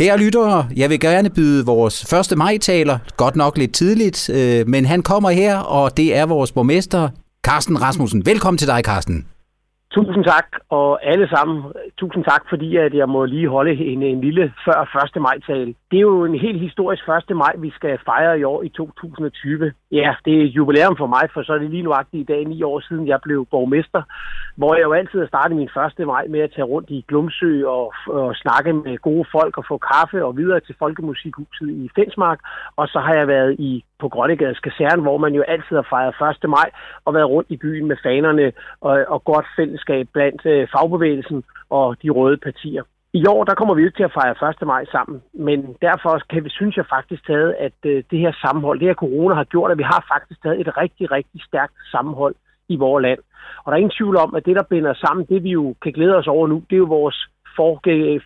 Kære lyttere, jeg vil gerne byde vores første majtaler, godt nok lidt tidligt, øh, men han kommer her, og det er vores borgmester, Carsten Rasmussen. Velkommen til dig, Carsten. Tusind tak, og alle sammen, tusind tak, fordi at jeg må lige holde en, en lille før 1. maj-tale. Det er jo en helt historisk 1. maj, vi skal fejre i år i 2020. Ja, det er jubilæum for mig, for så er det lige nuagtigt i dag, ni år siden jeg blev borgmester, hvor jeg jo altid har startet min 1. maj med at tage rundt i Glumsø og, og snakke med gode folk og få kaffe og videre til Folkemusikhuset i Fensmark. Og så har jeg været i på Grønnegades kaserne, hvor man jo altid har fejret 1. maj og været rundt i byen med fanerne og, og godt fællesskab blandt øh, fagbevægelsen og de røde partier. I år der kommer vi ikke til at fejre 1. maj sammen, men derfor kan vi, synes jeg faktisk taget, at øh, det her sammenhold, det her corona har gjort, at vi har faktisk taget et rigtig, rigtig stærkt sammenhold i vores land. Og der er ingen tvivl om, at det, der binder sammen, det vi jo kan glæde os over nu, det er jo vores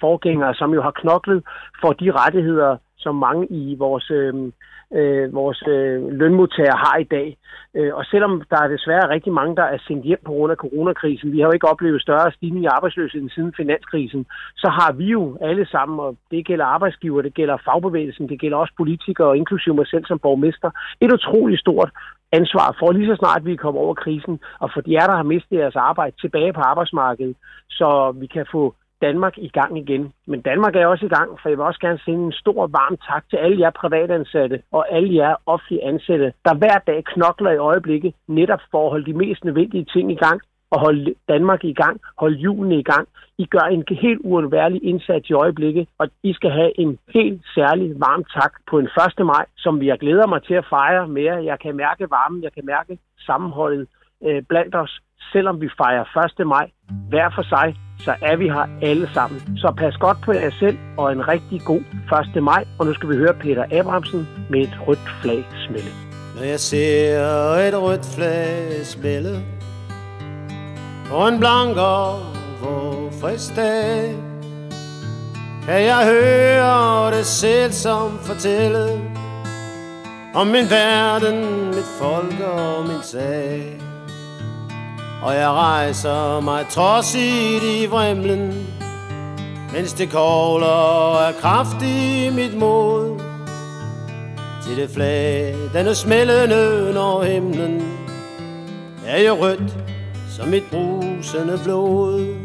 forgængere, som jo har knoklet for de rettigheder, som mange i vores øhm, øh, vores øh, lønmodtagere har i dag. Øh, og selvom der er desværre rigtig mange, der er sendt hjem på grund af coronakrisen, vi har jo ikke oplevet større stigning i arbejdsløsheden siden finanskrisen, så har vi jo alle sammen, og det gælder arbejdsgiver, det gælder fagbevægelsen, det gælder også politikere, og inklusive mig selv som borgmester, et utroligt stort ansvar for lige så snart vi kommer over krisen, og for de er, der har mistet deres arbejde tilbage på arbejdsmarkedet, så vi kan få Danmark i gang igen. Men Danmark er også i gang, for jeg vil også gerne sende en stor varm tak til alle jer privatansatte og alle jer offentlige ansatte, der hver dag knokler i øjeblikket netop for at holde de mest nødvendige ting i gang og holde Danmark i gang, holde julene i gang. I gør en helt uundværlig indsats i øjeblikket, og I skal have en helt særlig varm tak på en 1. maj, som vi glæder mig til at fejre mere. Jeg kan mærke varmen, jeg kan mærke sammenholdet øh, blandt os, selvom vi fejrer 1. maj hver for sig, så er vi her alle sammen. Så pas godt på jer selv, og en rigtig god 1. maj. Og nu skal vi høre Peter Abrahamsen med et rødt flag smille. Når jeg ser et rødt flag smille på en blank og frisk dag, kan jeg høre det selv som fortælle om min verden, mit folk og min sag. Og jeg rejser mig trodsigt i vremlen Mens det kogler er kraft i mit mod. Til det flag, den er smældende når himlen Er jo rødt som mit brusende blod.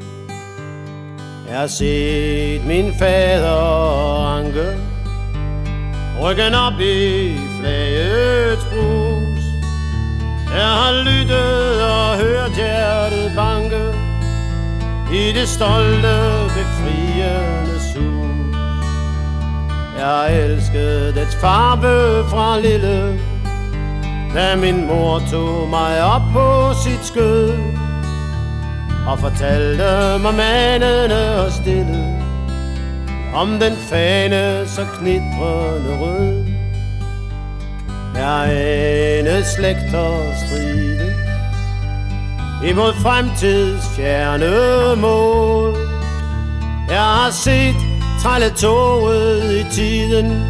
Jeg har set min fader ranke Ryggen op i flaget det stolte, befriende sus Jeg elskede dets farve fra lille Da min mor tog mig op på sit skød Og fortalte mig manende og stille Om den fane så knitrende rød. Jeg ene slægter stride imod fremtids fjerne mål. Jeg har set trælle toget i tiden,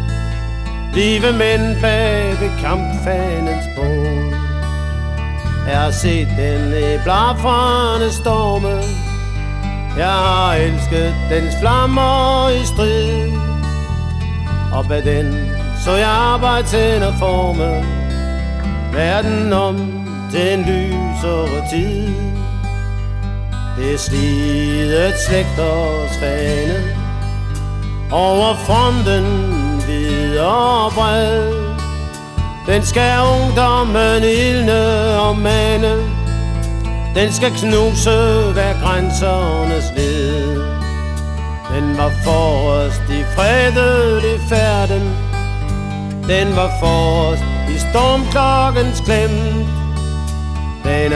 blive mænd bag ved kampfanens bål. Jeg har set den i blafrende storme, jeg har elsket dens flammer i strid. Og bag den så jeg arbejde til at forme verden om den lysere tid. Det slidet slægters fane. Over fronten videre bred. Den skal ungdommen ildne og mane. Den skal knuse hver grænsernes led Den var forrest i fredet i færden. Den var forrest i stormklokkens klemt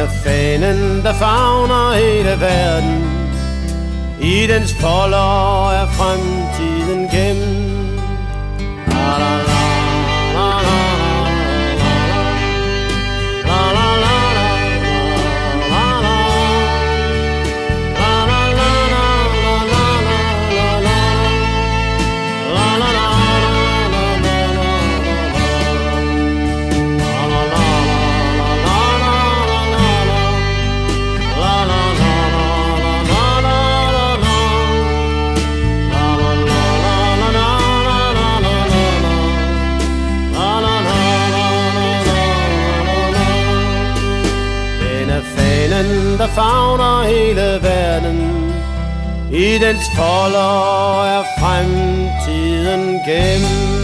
fanen, der fagner hele verden. I dens folder er fremtiden gemt. Favner hele verden. I dens folder er fremtiden gennem.